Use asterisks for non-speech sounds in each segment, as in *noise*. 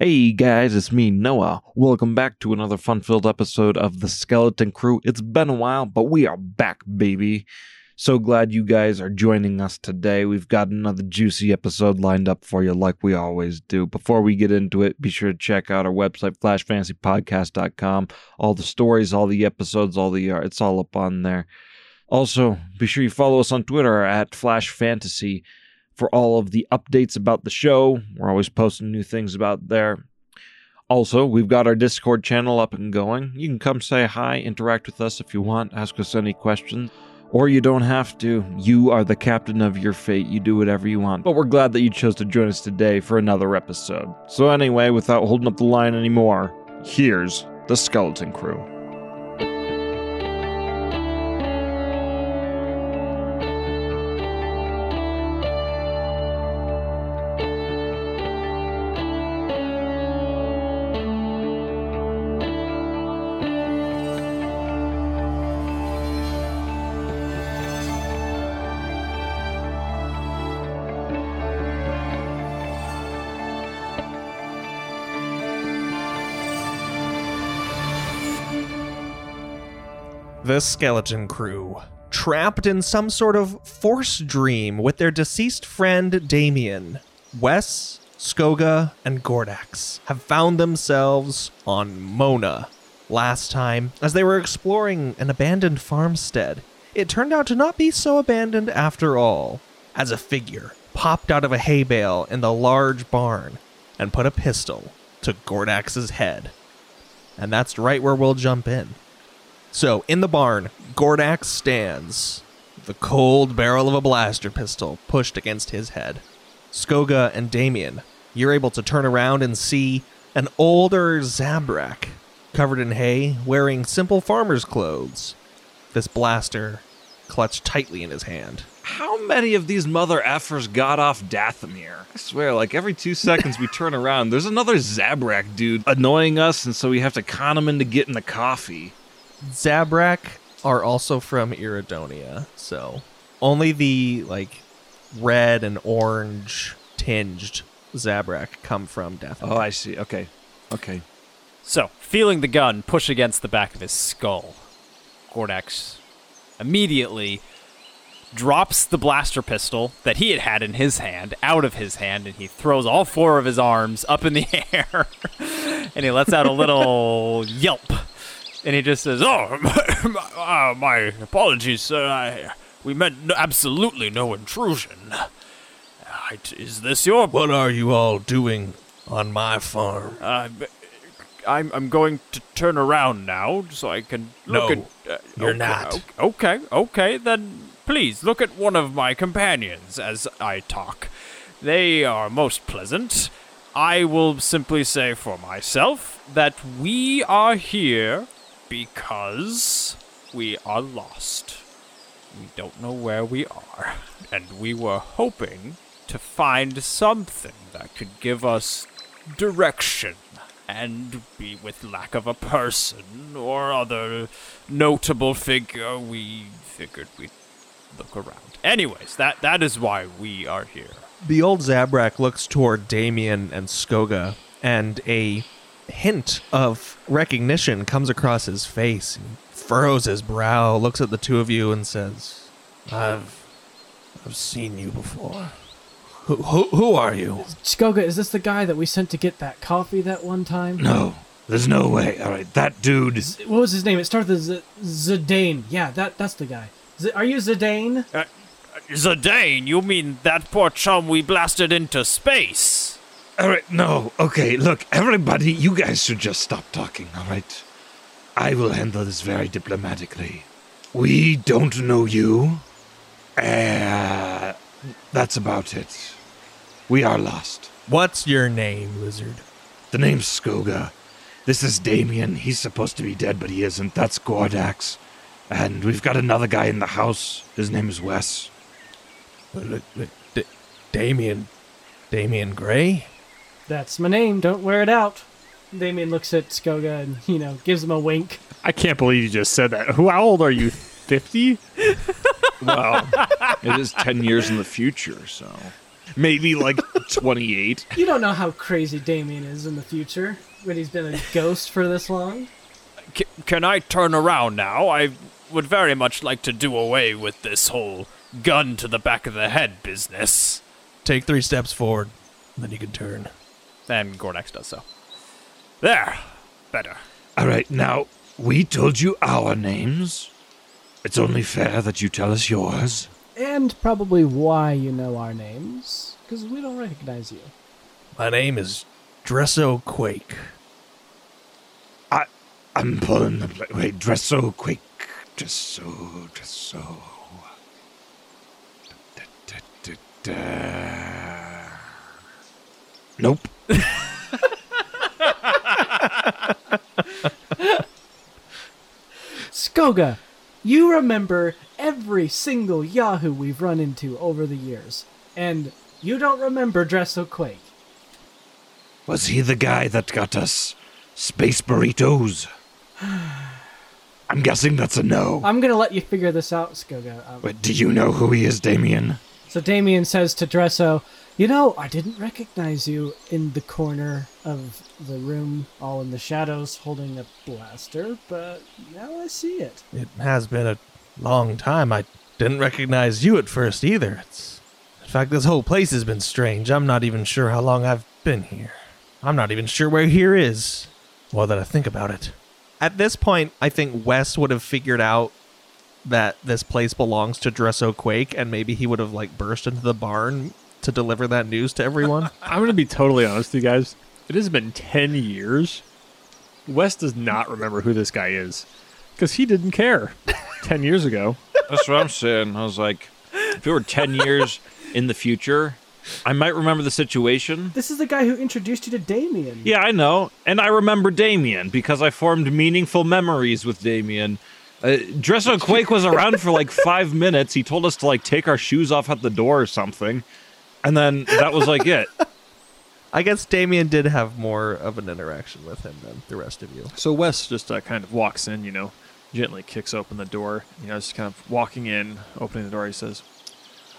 Hey guys, it's me, Noah. Welcome back to another fun filled episode of The Skeleton Crew. It's been a while, but we are back, baby. So glad you guys are joining us today. We've got another juicy episode lined up for you, like we always do. Before we get into it, be sure to check out our website, flashfantasypodcast.com. All the stories, all the episodes, all the art, it's all up on there. Also, be sure you follow us on Twitter at Flash Fantasy for all of the updates about the show. Mm-hmm. We're always posting new things about there. Also, we've got our Discord channel up and going. You can come say hi, interact with us if you want, ask us any questions. Or you don't have to. You are the captain of your fate. You do whatever you want. But we're glad that you chose to join us today for another episode. So, anyway, without holding up the line anymore, here's the Skeleton Crew. The skeleton crew, trapped in some sort of force dream with their deceased friend Damien, Wes, Skoga, and Gordax, have found themselves on Mona. Last time, as they were exploring an abandoned farmstead, it turned out to not be so abandoned after all, as a figure popped out of a hay bale in the large barn and put a pistol to Gordax's head. And that's right where we'll jump in. So, in the barn, Gordax stands, the cold barrel of a blaster pistol pushed against his head. Skoga and Damien, you're able to turn around and see an older Zabrak, covered in hay, wearing simple farmer's clothes. This blaster clutched tightly in his hand. How many of these mother effers got off Dathomir? I swear, like every two seconds we turn around, there's another Zabrak dude annoying us, and so we have to con him into getting the coffee. Zabrak are also from Iridonia, so only the like red and orange tinged Zabrak come from Death. Oh, I see. Okay. Okay. So, feeling the gun push against the back of his skull, Gordax immediately drops the blaster pistol that he had had in his hand out of his hand and he throws all four of his arms up in the *laughs* air *laughs* and he lets out a little yelp and he just says, "Oh, *laughs* my, uh, my apologies, sir. I, we meant no, absolutely no intrusion. I, is this your? What are you all doing on my farm? Uh, I'm I'm going to turn around now so I can look No, at. Uh, you're okay, not. Okay, okay, then please look at one of my companions as I talk. They are most pleasant. I will simply say for myself that we are here because we are lost. We don't know where we are, and we were hoping to find something that could give us direction and be with lack of a person or other notable figure we figured we'd look around. Anyways that that is why we are here. The old Zabrak looks toward Damien and Skoga, and a hint of recognition comes across his face. He furrows his brow, looks at the two of you, and says, "I've, I've seen you before. Who, who, who are you?" Skoga, is this the guy that we sent to get that coffee that one time? No, there's no way. All right, that dude. What was his name? It started with Z- Zidane. Yeah, that that's the guy. Z- are you Zidane? Uh, uh, Zidane, you mean that poor chum we blasted into space All right, no. Okay, look, everybody, you guys should just stop talking. All right, I will handle this very diplomatically. We don't know you. Uh, that's about it. We are lost. What's your name, lizard? The name's Skoga. This is Damien. He's supposed to be dead, but he isn't. That's Gordax. And we've got another guy in the house. His name is Wes. Uh, D- Damien, Damien Gray. That's my name. Don't wear it out. Damien looks at Skoga and you know gives him a wink. I can't believe you just said that. Who? How old are you? Fifty? *laughs* Well, it is 10 years in the future, so. maybe like 28. You don't know how crazy Damien is in the future when he's been a ghost for this long. C- can I turn around now? I would very much like to do away with this whole gun to the back of the head business. Take three steps forward, then you can turn. And Gordax does so. There. Better. All right, now, we told you our names. It's only fair that you tell us yours. And probably why you know our names, because we don't recognize you. My name is Dresso Quake. I, I'm pulling the. pla- Wait, Dresso Quake. quick. Just so, just so. Da, da, da, da. Nope. *laughs* Skoga, you remember every single Yahoo we've run into over the years, and you don't remember Dresso Quake. Was he the guy that got us space burritos? *sighs* I'm guessing that's a no. I'm gonna let you figure this out, Skoga. Um, But do you know who he is, Damien? So Damien says to Dresso, You know, I didn't recognize you in the corner of the room, all in the shadows, holding a blaster, but now I see it. It has been a long time. I didn't recognize you at first either. It's, in fact, this whole place has been strange. I'm not even sure how long I've been here. I'm not even sure where here is. Well, that I think about it. At this point, I think Wes would have figured out that this place belongs to Dresso Quake, and maybe he would have like burst into the barn to deliver that news to everyone. *laughs* I'm going to be totally honest with you guys. It has been 10 years. Wes does not remember who this guy is because he didn't care *laughs* 10 years ago. That's what I'm saying. I was like, if it were 10 years in the future, I might remember the situation. This is the guy who introduced you to Damien. Yeah, I know. And I remember Damien because I formed meaningful memories with Damien. Uh, Dresso *laughs* Quake was around for like five minutes. He told us to like take our shoes off at the door or something. And then that was like it. I guess Damien did have more of an interaction with him than the rest of you. So Wes just uh, kind of walks in, you know, gently kicks open the door. You know, just kind of walking in, opening the door. He says,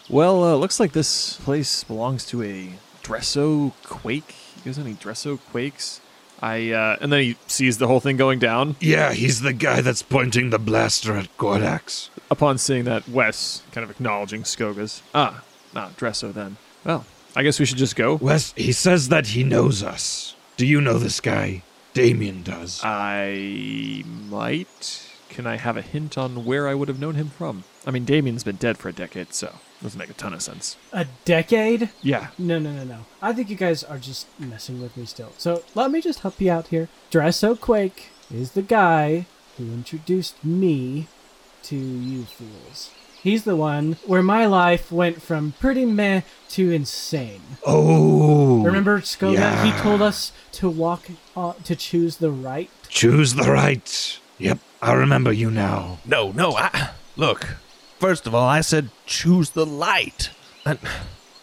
"Well, uh, looks like this place belongs to a Dresso Quake. You guys have any Dresso Quakes?" I uh, and then he sees the whole thing going down. Yeah, he's the guy that's pointing the blaster at Gordax. Upon seeing that, Wes kind of acknowledging Skoga's. Ah, ah, Dresso then. Well, I guess we should just go. Wes, he says that he knows us. Do you know this guy? Damien does. I might. Can I have a hint on where I would have known him from? I mean, Damien's been dead for a decade, so doesn't make a ton of sense. A decade? Yeah, No, no, no, no. I think you guys are just messing with me still. So let me just help you out here. Dresso Quake is the guy who introduced me to you fools. He's the one where my life went from pretty meh to insane. oh. Remember, Skoga? yeah. He told us to walk, uh, to choose the right. Choose the right. Yep, I remember you now. No, no, I. Look, first of all, I said choose the light. And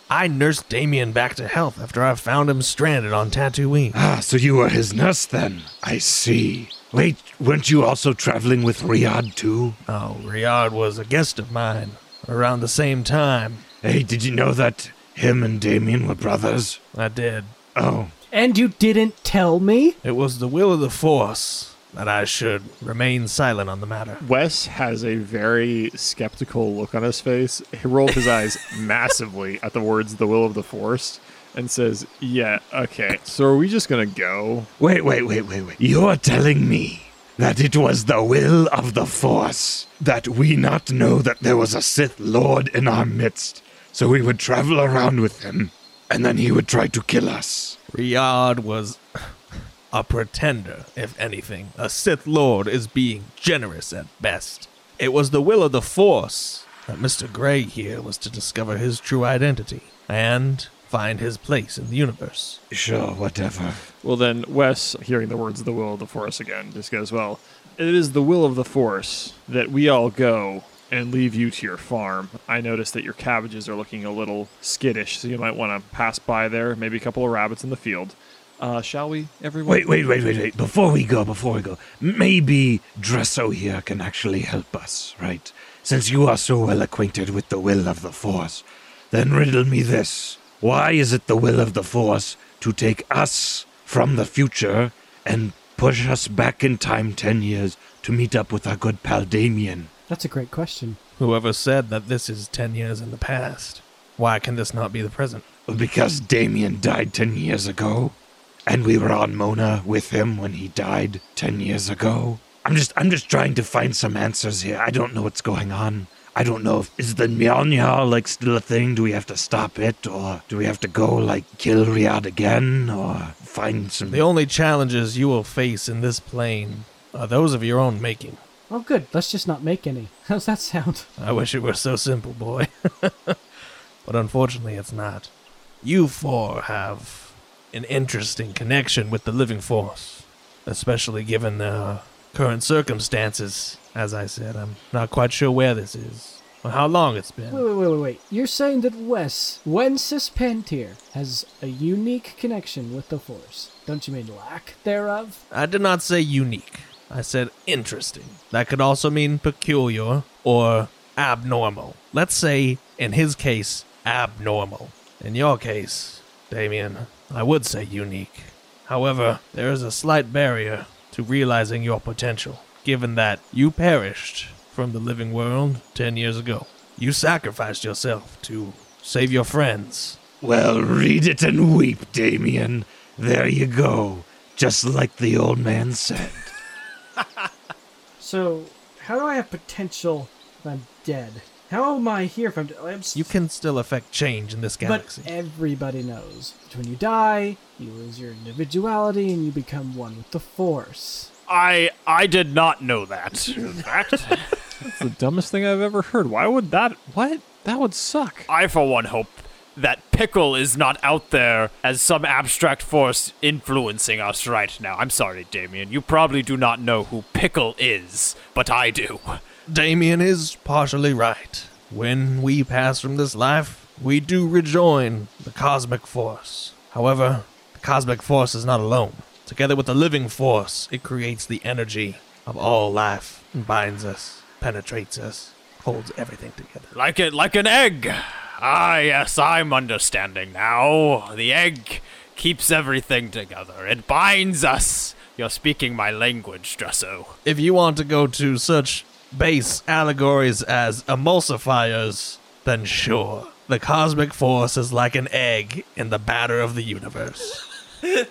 I nursed Damien back to health after I found him stranded on Tatooine. Ah, so you were his nurse then. I see. Wait, weren't you also traveling with Riyadh too? Oh, Riyadh was a guest of mine around the same time. Hey, did you know that him and Damien were brothers? I did. Oh, And you didn't tell me? It was the will of the Force that I should remain silent on the matter. Wes has a very skeptical look on his face. He rolled his eyes *laughs* massively at the words "the will of the Force" and says, "Yeah, okay. So are we just gonna go?" wait, wait, wait, wait, wait. You're telling me that it was the will of the Force that we not know that there was a Sith Lord in our midst, so we would travel around with him, and then he would try to kill us. Riyadh was a pretender, if anything. A Sith Lord is being generous at best. It was the will of the Force that Mr. Gray here was to discover his true identity and find his place in the universe. Sure, whatever. Well, then Wes, hearing the words of the will of the Force again, just goes, "Well, it is the will of the Force that we all go." And leave you to your farm. I noticed that your cabbages are looking a little skittish, so you might want to pass by there. Maybe a couple of rabbits in the field. Uh, shall we, everyone? Wait, wait, wait, wait, wait. Before we go, before we go, maybe Dresso here can actually help us, right? Since you are so well acquainted with the will of the Force, then riddle me this. Why is it the will of the Force to take us from the future and push us back in time 10 years to meet up with our good pal Damien? That's a great question. Whoever said that this is 10 years in the past? Why can this not be the present? Because Damien died 10 years ago. And we were on Mona with him when he died 10 years ago. I'm just I'm just trying to find some answers here. I don't know what's going on. I don't know if is the Mjolnir like still a thing? Do we have to stop it or do we have to go like kill Riyadh again or find some The only challenges you will face in this plane are those of your own making. Oh, good. Let's just not make any. *laughs* How's that sound? I wish it were so simple, boy. *laughs* but unfortunately, it's not. You four have an interesting connection with the living force, especially given the current circumstances. As I said, I'm not quite sure where this is or how long it's been. Wait, wait, wait, wait, wait. You're saying that Wes, Wences Pantier, has a unique connection with the Force. Don't you mean lack thereof? I did not say unique. I said interesting. That could also mean peculiar or abnormal. Let's say, in his case, abnormal. In your case, Damien, I would say unique. However, there is a slight barrier to realizing your potential, given that you perished from the living world ten years ago. You sacrificed yourself to save your friends. Well, read it and weep, Damien. There you go. Just like the old man said. *laughs* So, how do I have potential if I'm dead? How am I here if I'm dead? I'm You can still affect change in this galaxy. But everybody knows that when you die, you lose your individuality and you become one with the Force. I I did not know that. *laughs* In fact, That's the dumbest thing I've ever heard. Why would that? What? That would suck. I for one hope that Pickle is not out there as some abstract force influencing us right now. I'm sorry, Damien. You probably do not know who Pickle is, but I do. Damien is partially right. When we pass from this life, we do rejoin the cosmic force. However, the cosmic force is not alone. Together with the living force, it creates the energy of all life and binds us, penetrates us, holds everything together. Like it like an egg. Ah, yes, I'm understanding now. The egg keeps everything together. It binds us. You're speaking my language, Dresso. If you want to go to such base allegories as emulsifiers, then sure. The cosmic force is like an egg in the batter of the universe. *laughs*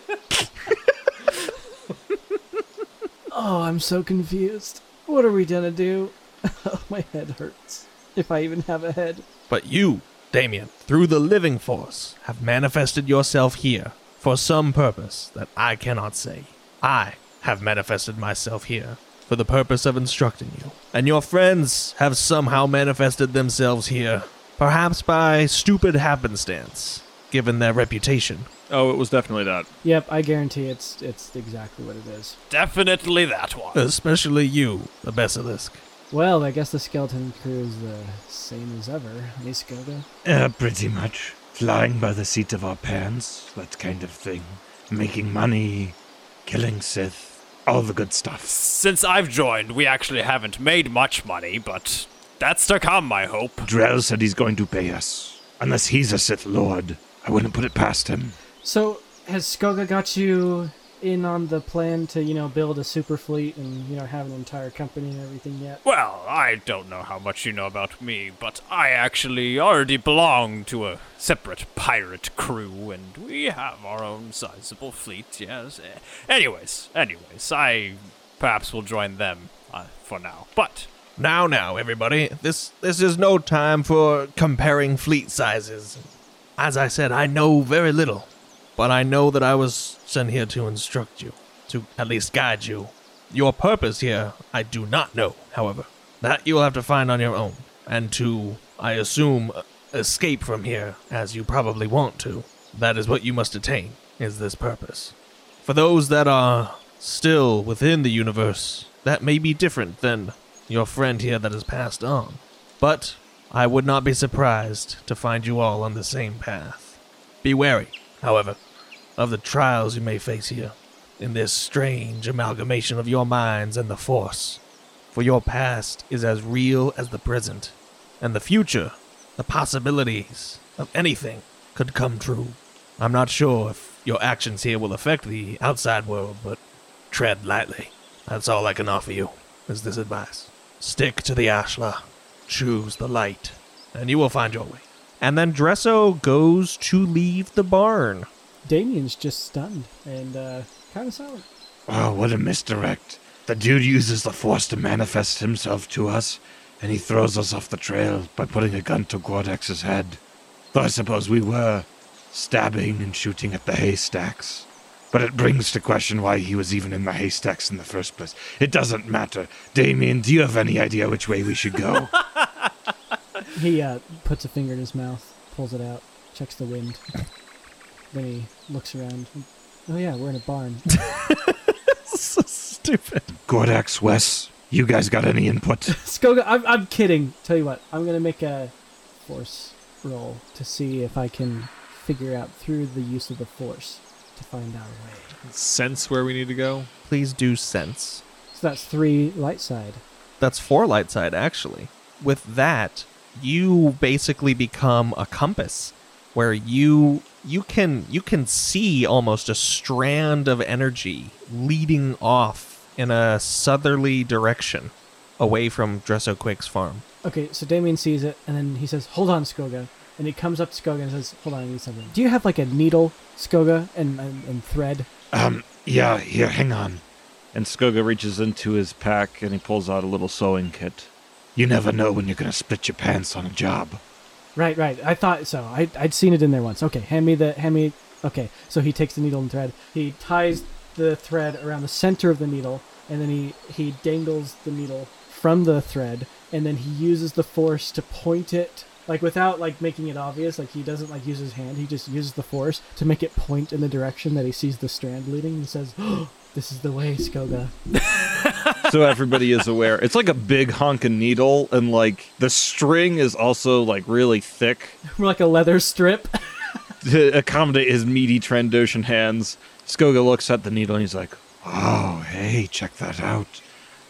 Oh, I'm so confused. What are we gonna do? *laughs* Oh, my head hurts. If I even have a head. But you, Damien, through the living force, have manifested yourself here for some purpose that I cannot say. I have manifested myself here for the purpose of instructing you. And your friends have somehow manifested themselves here, perhaps by stupid happenstance, given their reputation. Oh, it was definitely that. Yep, I guarantee it's it's exactly what it is. Definitely that one. Especially you, the Basilisk. Well, I guess the skeleton crew is the same as ever. Hey, Skoga. Uh, pretty much. Flying by the seat of our pants, that kind of thing. Making money, killing Sith, all the good stuff. Since I've joined, we actually haven't made much money, but that's to come, I hope. Drell said he's going to pay us. Unless he's a Sith Lord. I wouldn't put it past him. So, has Skoga got you in on the plan to, you know, build a super fleet and, you know, have an entire company and everything yet? Well, I don't know how much you know about me, but I actually already belong to a separate pirate crew, and we have our own sizable fleet, yes. Eh, Anyways, anyways, I perhaps will join them uh, for now. But Now, now, everybody, this this is no time for comparing fleet sizes. As I said, I know very little, but I know that I was sent here to instruct you, to at least guide you. Your purpose here, I do not know, however. That you will have to find on your own, and to, I assume, uh, escape from here, as you probably want to. That is what you must attain, is this purpose. For those that are still within the universe, that may be different than your friend here that has passed on. But I would not be surprised to find you all on the same path. Be wary, however, of the trials you may face here in this strange amalgamation of your minds and the Force. For your past is as real as the present, and the future, the possibilities of anything, could come true. I'm not sure if your actions here will affect the outside world, but tread lightly. That's all I can offer you, is this advice. Stick to the Ashla, choose the light, and you will find your way. And then Dresso goes to leave the barn. Damien's just stunned and uh, kind of silent. Oh, what a misdirect. The dude uses the Force to manifest himself to us, and he throws us off the trail by putting a gun to Gordax's head. Though I suppose we were stabbing and shooting at the haystacks. But it brings to question why he was even in the haystacks in the first place. It doesn't matter. Damien, do you have any idea which way we should go? *laughs* *laughs* He uh, puts a finger in his mouth, pulls it out, checks the wind. then he looks around. Oh yeah, we're in a barn. *laughs* so stupid. Gordax, Wes, you guys got any input? *laughs* Skoga, I'm, I'm kidding. Tell you what, I'm gonna make a force roll to see if I can figure out through the use of the force to find our way. Sense where we need to go. Please do sense. So that's three light side. That's four light side, actually. With that, you basically become a compass where you you can you can see almost a strand of energy leading off in a southerly direction away from Dresso Quake's farm. Okay, so Damien sees it, and then he says, "Hold on, Skoga." And he comes up to Skoga and says, "Hold on, I need something. Do you have like a needle, Skoga, and and, and thread?" Um, yeah, here, hang on. And Skoga reaches into his pack and he pulls out a little sewing kit. You never know when you're gonna split your pants on a job. Right, right. I thought so. I I'd seen it in there once. Okay, hand me the hand me. Okay, so he takes the needle and thread. He ties the thread around the center of the needle, and then he he dangles the needle from the thread, and then he uses the force to point it like without like making it obvious. Like he doesn't like use his hand. He just uses the force to make it point in the direction that he sees the strand leading. He says, oh, *gasps* "This is the way, Skoga." *laughs* so everybody is aware. It's like a big honking needle, and like the string is also like really thick *laughs* like a leather strip. to accommodate his meaty Trandoshan hands. Skoga looks at the needle and he's like, "Oh, hey, check that out.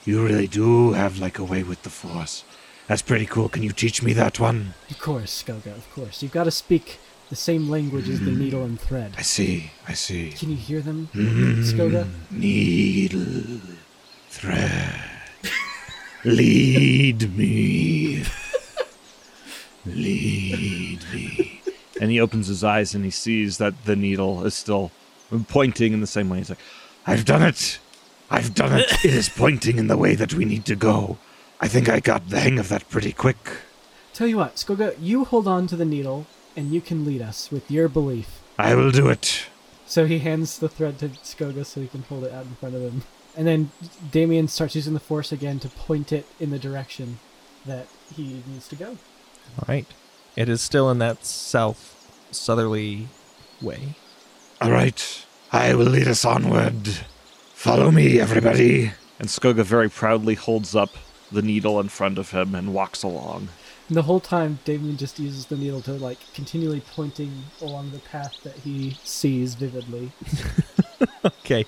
You really do have like a way with the Force. That's pretty cool. Can you teach me that one?" Of course, Skoga. Of course, you've got to speak the same language as the needle and thread. I see. I see. Can you hear them, Mm, Skoga? Needle, thread, lead me, lead me. And he opens his eyes and he sees that the needle is still pointing in the same way. He's like, I've done it. I've done it. It is pointing in the way that we need to go. I think I got the hang of that pretty quick. Tell you what, Skoga, you hold on to the needle, and you can lead us with your belief. I will do it. So he hands the thread to Skoga so he can hold it out in front of him. And then Damien starts using the force again to point it in the direction that he needs to go. All right. It is still in that south southerly way. All right, I will lead us onward. Follow me, everybody. And Skoga very proudly holds up the needle in front of him and walks along. And the whole time, Damien just uses the needle to, like, continually pointing along the path that he sees vividly. *laughs* Okay.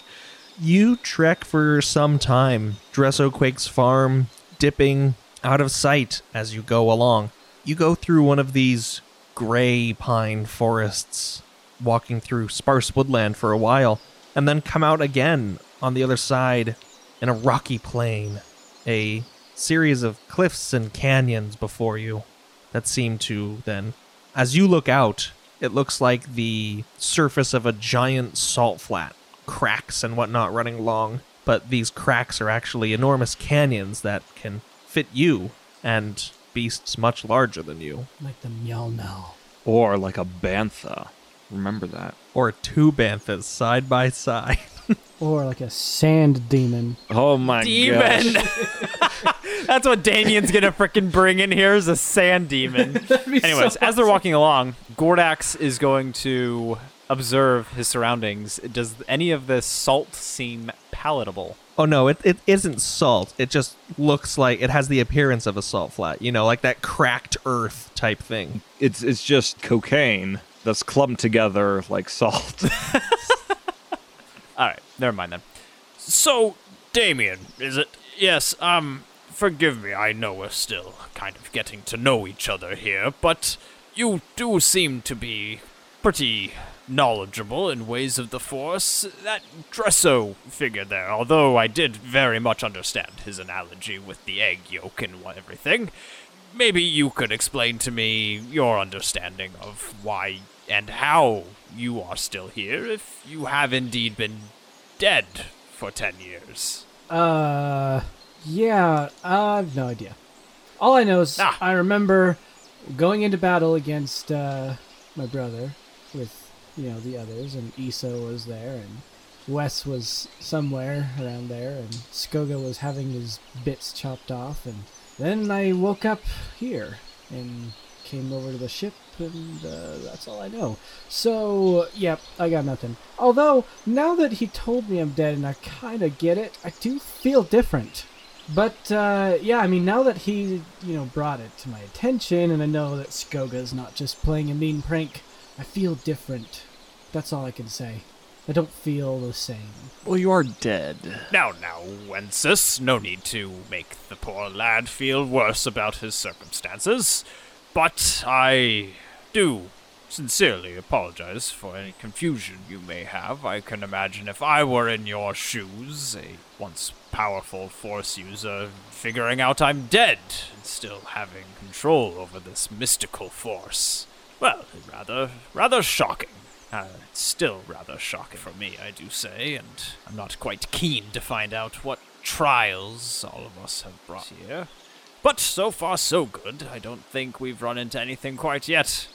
You trek for some time, Dresso Quake's farm, dipping out of sight as you go along. You go through one of these gray pine forests, walking through sparse woodland for a while, and then come out again on the other side in a rocky plain, a series of cliffs and canyons before you that seem to then, as you look out, it looks like the surface of a giant salt flat, cracks and whatnot running along. But these cracks are actually enormous canyons that can fit you and beasts much larger than you, Like the Mjolnir. Or like a bantha. Remember that. or two banthas side by side. *laughs* Or like a sand demon. Oh my god. Demon. *laughs* That's what Damien's gonna freaking bring in here is a sand demon. *laughs* Anyways, as they're walking along, Gordax is going to observe his surroundings. Does any of this salt seem palatable? Oh no, it, it isn't salt. It just looks like it has the appearance of a salt flat, you know, like that cracked earth type thing. It's it's just cocaine that's clumped together like salt. *laughs* *laughs* All right, never mind then. So, Damien, is it? Yes. Um, forgive me. I know we're still kind of getting to know each other here, but you do seem to be pretty knowledgeable in ways of the Force. That Dresso figure there, although I did very much understand his analogy with the egg yolk and everything, maybe you could explain to me your understanding of why and how you are still here if you have indeed been dead for 10 years. Uh, yeah, I have no idea. All I know is Ah. I remember going into battle against uh, my brother you know, the others, and Issa was there, and Wes was somewhere around there, and Skoga was having his bits chopped off, and then I woke up here and came over to the ship, and uh, that's all I know. So, yep, I got nothing. Although, now that he told me I'm dead and I kind of get it, I do feel different. But, uh, yeah, I mean, now that he, you know, brought it to my attention and I know that Skoga's not just playing a mean prank, I feel different. That's all I can say. I don't feel the same. Well, you are dead. Now, now, Wences, no need to make the poor lad feel worse about his circumstances. But I do sincerely apologize for any confusion you may have. I can imagine if I were in your shoes, a once powerful force user, figuring out I'm dead and still having control over this mystical force. Well, rather, rather shocking. Uh, it's still rather shocking for me, I do say, and I'm not quite keen to find out what trials all of us have brought here. But so far, so good. I don't think we've run into anything quite yet.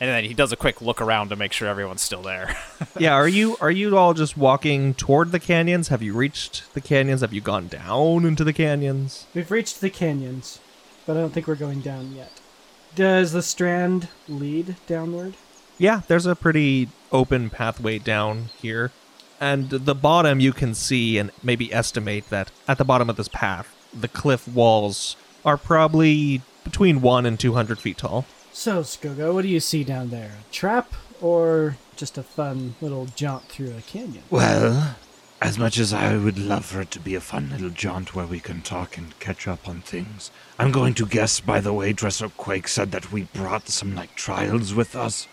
And then he does a quick look around to make sure everyone's still there. *laughs* yeah, are you are you all just walking toward the canyons? Have you reached the canyons? Have you gone down into the canyons? We've reached the canyons, but I don't think we're going down yet. Does the strand lead downward? Yeah, there's a pretty open pathway down here. And the bottom you can see and maybe estimate that at the bottom of this path, the cliff walls are probably between 1 and 200 feet tall. So, Skoga, what do you see down there? A trap or just a fun little jaunt through a canyon? Well, as much as I would love for it to be a fun little jaunt where we can talk and catch up on things, I'm going to guess by the way Dresso Quake said that we brought some like trials with us,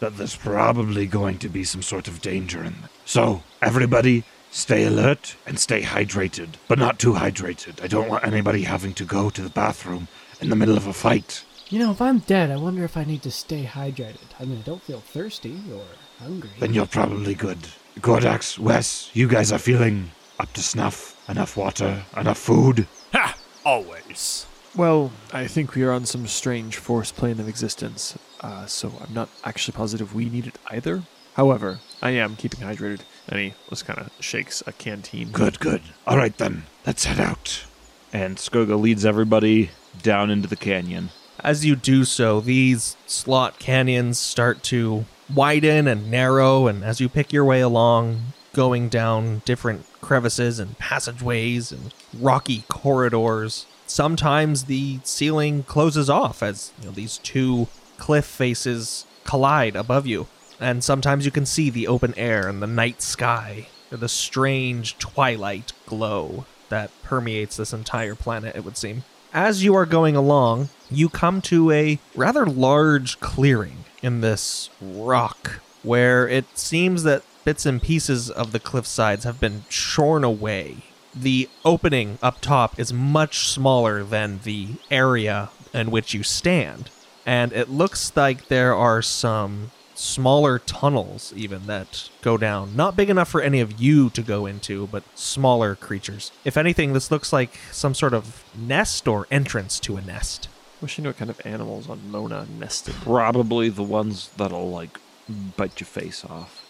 that there's probably going to be some sort of danger in them. So, everybody, stay alert and stay hydrated, but not too hydrated. I don't want anybody having to go to the bathroom in the middle of a fight. You know, if I'm dead, I wonder if I need to stay hydrated. I mean, I don't feel thirsty or hungry. Then you're probably good. Gordax, Wes, you guys are feeling up to snuff? Enough water? Enough food? ha! Always. Well, I think we are on some strange force plane of existence, uh, so I'm not actually positive we need it either. However, I am keeping hydrated, and he just kind of shakes a canteen. Good, good. All right then, let's head out. And Skoga leads everybody down into the canyon. As you do so, these slot canyons start to widen and narrow, and as you pick your way along, going down different crevices and passageways and rocky corridors, sometimes the ceiling closes off as you know, these two cliff faces collide above you, and sometimes you can see the open air and the night sky, or the strange twilight glow that permeates this entire planet, it would seem. As you are going along, you come to a rather large clearing in this rock where it seems that bits and pieces of the cliff sides have been shorn away. The opening up top is much smaller than the area in which you stand, and it looks like there are some smaller tunnels even that go down. Not big enough for any of you to go into, but smaller creatures. If anything, this looks like some sort of nest or entrance to a nest. Wish I knew what kind of animals on Mona nested. Probably the ones that'll like bite your face off.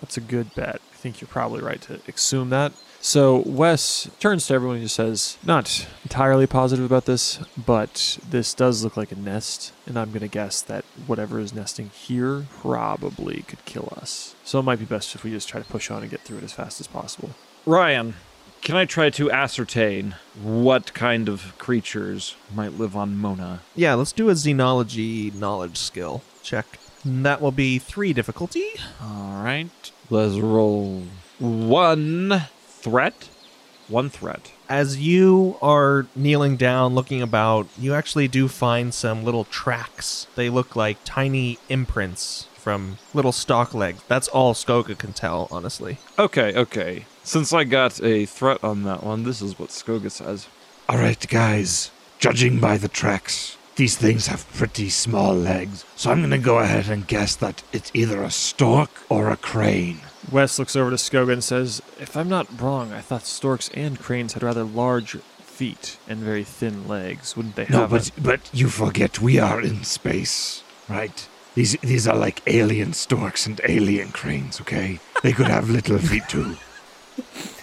That's a good bet. I think you're probably right to assume that. So Wes turns to everyone and just says, Not entirely positive about this, but this does look like a nest, and I'm going to guess that whatever is nesting here probably could kill us. So it might be best if we just try to push on and get through it as fast as possible. Ryan, can I try to ascertain what kind of creatures might live on Mona? Yeah, let's do a xenology knowledge skill check. And that will be three difficulty. All right. Let's roll one threat. One threat. As you are kneeling down, looking about, you actually do find some little tracks. They look like tiny imprints from little stalk legs. That's all Skoga can tell, honestly. Okay, okay. Since I got a threat on that one, this is what Skoga says. All right, guys. Judging by the tracks, these things have pretty small legs, so I'm gonna go ahead and guess that it's either a stork or a crane. Wes looks over to Skoga and says, If I'm not wrong, I thought storks and cranes had rather large feet and very thin legs. Wouldn't they have? No, but but you forget we are in space, right? These these are like alien storks and alien cranes. Okay, they could have little feet too. *laughs*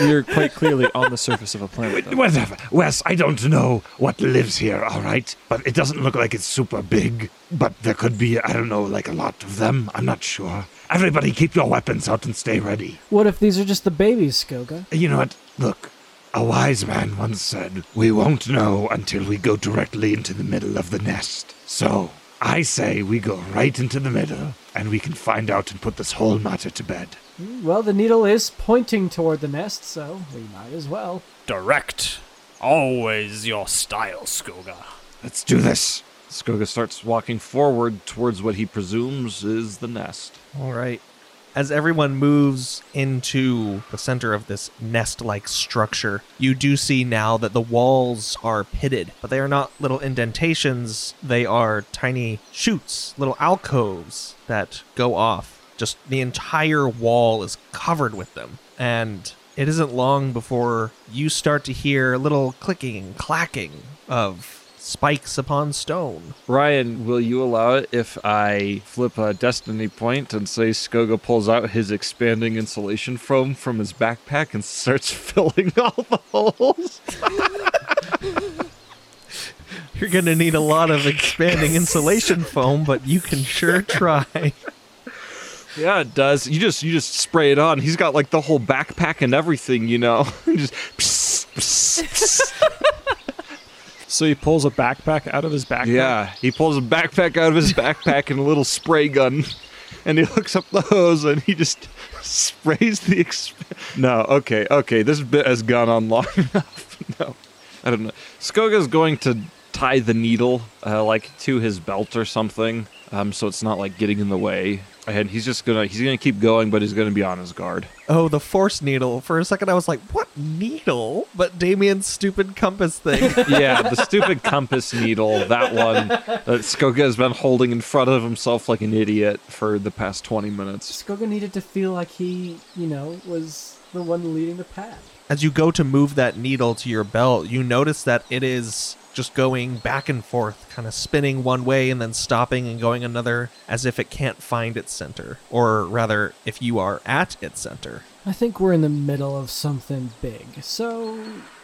a, we're quite clearly on the surface of a planet? though. Whatever, Wes. I don't know what lives here. All right, but it doesn't look like it's super big. But there could be, I don't know, like a lot of them. I'm not sure. Everybody, keep your weapons out and stay ready. What if these are just the babies, Skoga? You know what? Look, a wise man once said, We won't know until we go directly into the middle of the nest. So, I say we go right into the middle, and we can find out and put this whole matter to bed. Well, the needle is pointing toward the nest, so we might as well. Direct. Always your style, Skoga. Let's do this. Skoga starts walking forward towards what he presumes is the nest. All right. As everyone moves into the center of this nest like structure, you do see now that the walls are pitted, but they are not little indentations. They are tiny chutes, little alcoves that go off. Just the entire wall is covered with them. And it isn't long before you start to hear a little clicking clacking of spikes upon stone. Ryan, will you allow it if I flip a destiny point and say Skoga pulls out his expanding insulation foam from his backpack and starts *laughs* filling all the holes? *laughs* You're going to need a lot of expanding insulation foam, but you can sure *laughs* try. Yeah, it does. You just you just spray it on. He's got like the whole backpack and everything, you know. just pss, pss, pss. So he pulls a backpack out of his backpack. Yeah, he pulls a backpack out of his backpack and a little spray gun, *laughs* and he hooks up the hose and he just sprays the. Exp- no, okay, okay, this bit has gone on long *laughs* enough. no, I don't know. Skoga's going to tie the needle uh, like to his belt or something, um, so it's not like getting in the way. And he's just gonna he's gonna keep going, but he's gonna be on his guard. Oh, the force needle. For a second, I was like, what needle? But Damien's stupid compass thing. *laughs* yeah, the stupid compass needle, that one that Skoga has been holding in front of himself like an idiot for the past 20 minutes. Skoga needed to feel like he, you know, was the one leading the pack. As you go to move that needle to your belt, you notice that it is just going back and forth, kind of spinning one way and then stopping and going another, as if it can't find its center. Or rather, if you are at its center. I think we're in the middle of something big. So,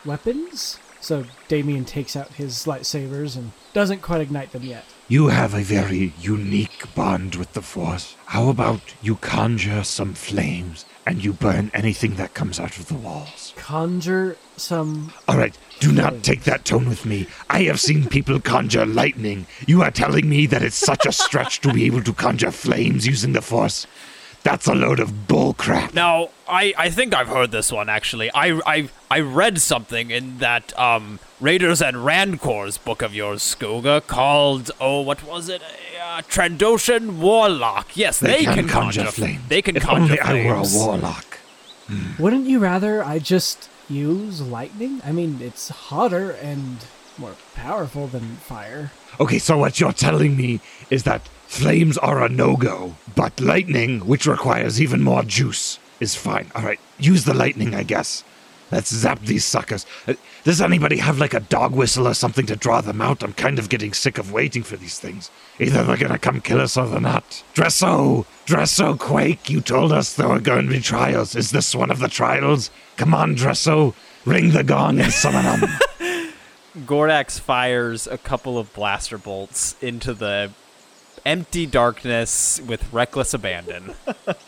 weapons? So Damien takes out his lightsabers and doesn't quite ignite them yet. You have a very unique bond with the Force. How about you conjure some flames and you burn anything that comes out of the walls? Conjure some. All right, do not take that tone with me. I have seen people conjure lightning. You are telling me that it's such a stretch to be able to conjure flames using the Force? That's a load of bullcrap. Now, I, I think I've heard this one actually. I, I I read something in that um Raiders and Rancors book of yours, Skoga, called oh what was it? Uh, Trandoshan Warlock. Yes, They they, can can, conjure conjure flames. They can If conjure only I were a flames. warlock. Wouldn't you rather I just use lightning? I mean, it's hotter and more powerful than fire. Okay, so what you're telling me is that flames are a no go, but lightning, which requires even more juice, is fine. All right, use the lightning, I guess. Let's zap these suckers. Uh, Does anybody have like a dog whistle or something to draw them out? I'm kind of getting sick of waiting for these things. Either they're gonna come kill us or they're not. Dresso! Dresso Quake, you told us there were going to be trials. Is this one of the trials? Come on, Dresso. Ring the gong and summon them. *laughs* Gordax fires a couple of blaster bolts into the empty darkness with reckless abandon.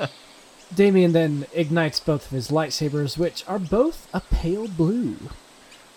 *laughs* Damien then ignites both of his lightsabers, which are both a pale blue.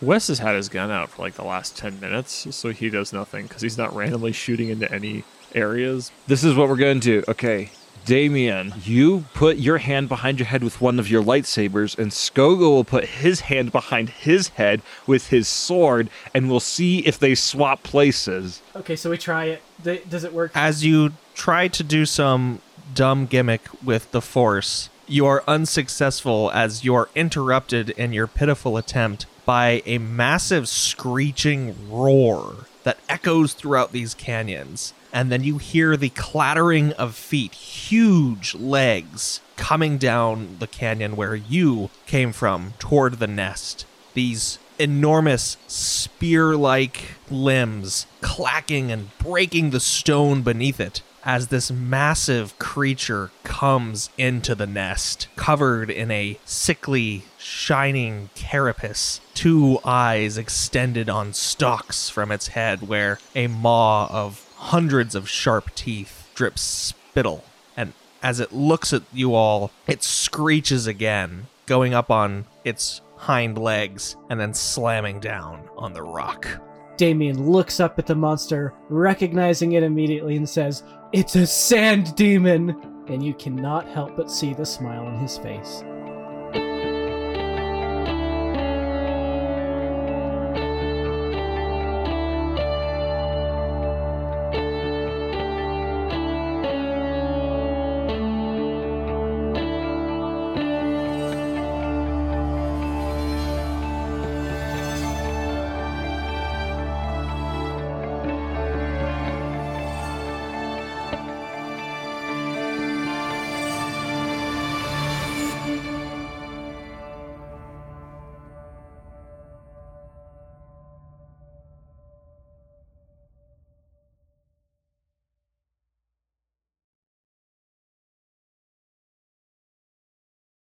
Wes has had his gun out for like the last 10 minutes, so he does nothing because he's not randomly shooting into any areas. This is what we're going to do. Okay. Damien, you put your hand behind your head with one of your lightsabers, and Skoga will put his hand behind his head with his sword, and we'll see if they swap places. Okay, so we try it. Th- Does it work? As you try to do some dumb gimmick with the Force, you are unsuccessful as you're interrupted in your pitiful attempt by a massive screeching roar that echoes throughout these canyons. And then you hear the clattering of feet, huge legs coming down the canyon where you came from toward the nest. These enormous spear like limbs clacking and breaking the stone beneath it as this massive creature comes into the nest, covered in a sickly, shining carapace, two eyes extended on stalks from its head, where a maw of hundreds of sharp teeth drips spittle. And as it looks at you all, it screeches again, going up on its hind legs and then slamming down on the rock. Damien looks up at the monster, recognizing it immediately, and says, It's a sand demon! And you cannot help but see the smile on his face.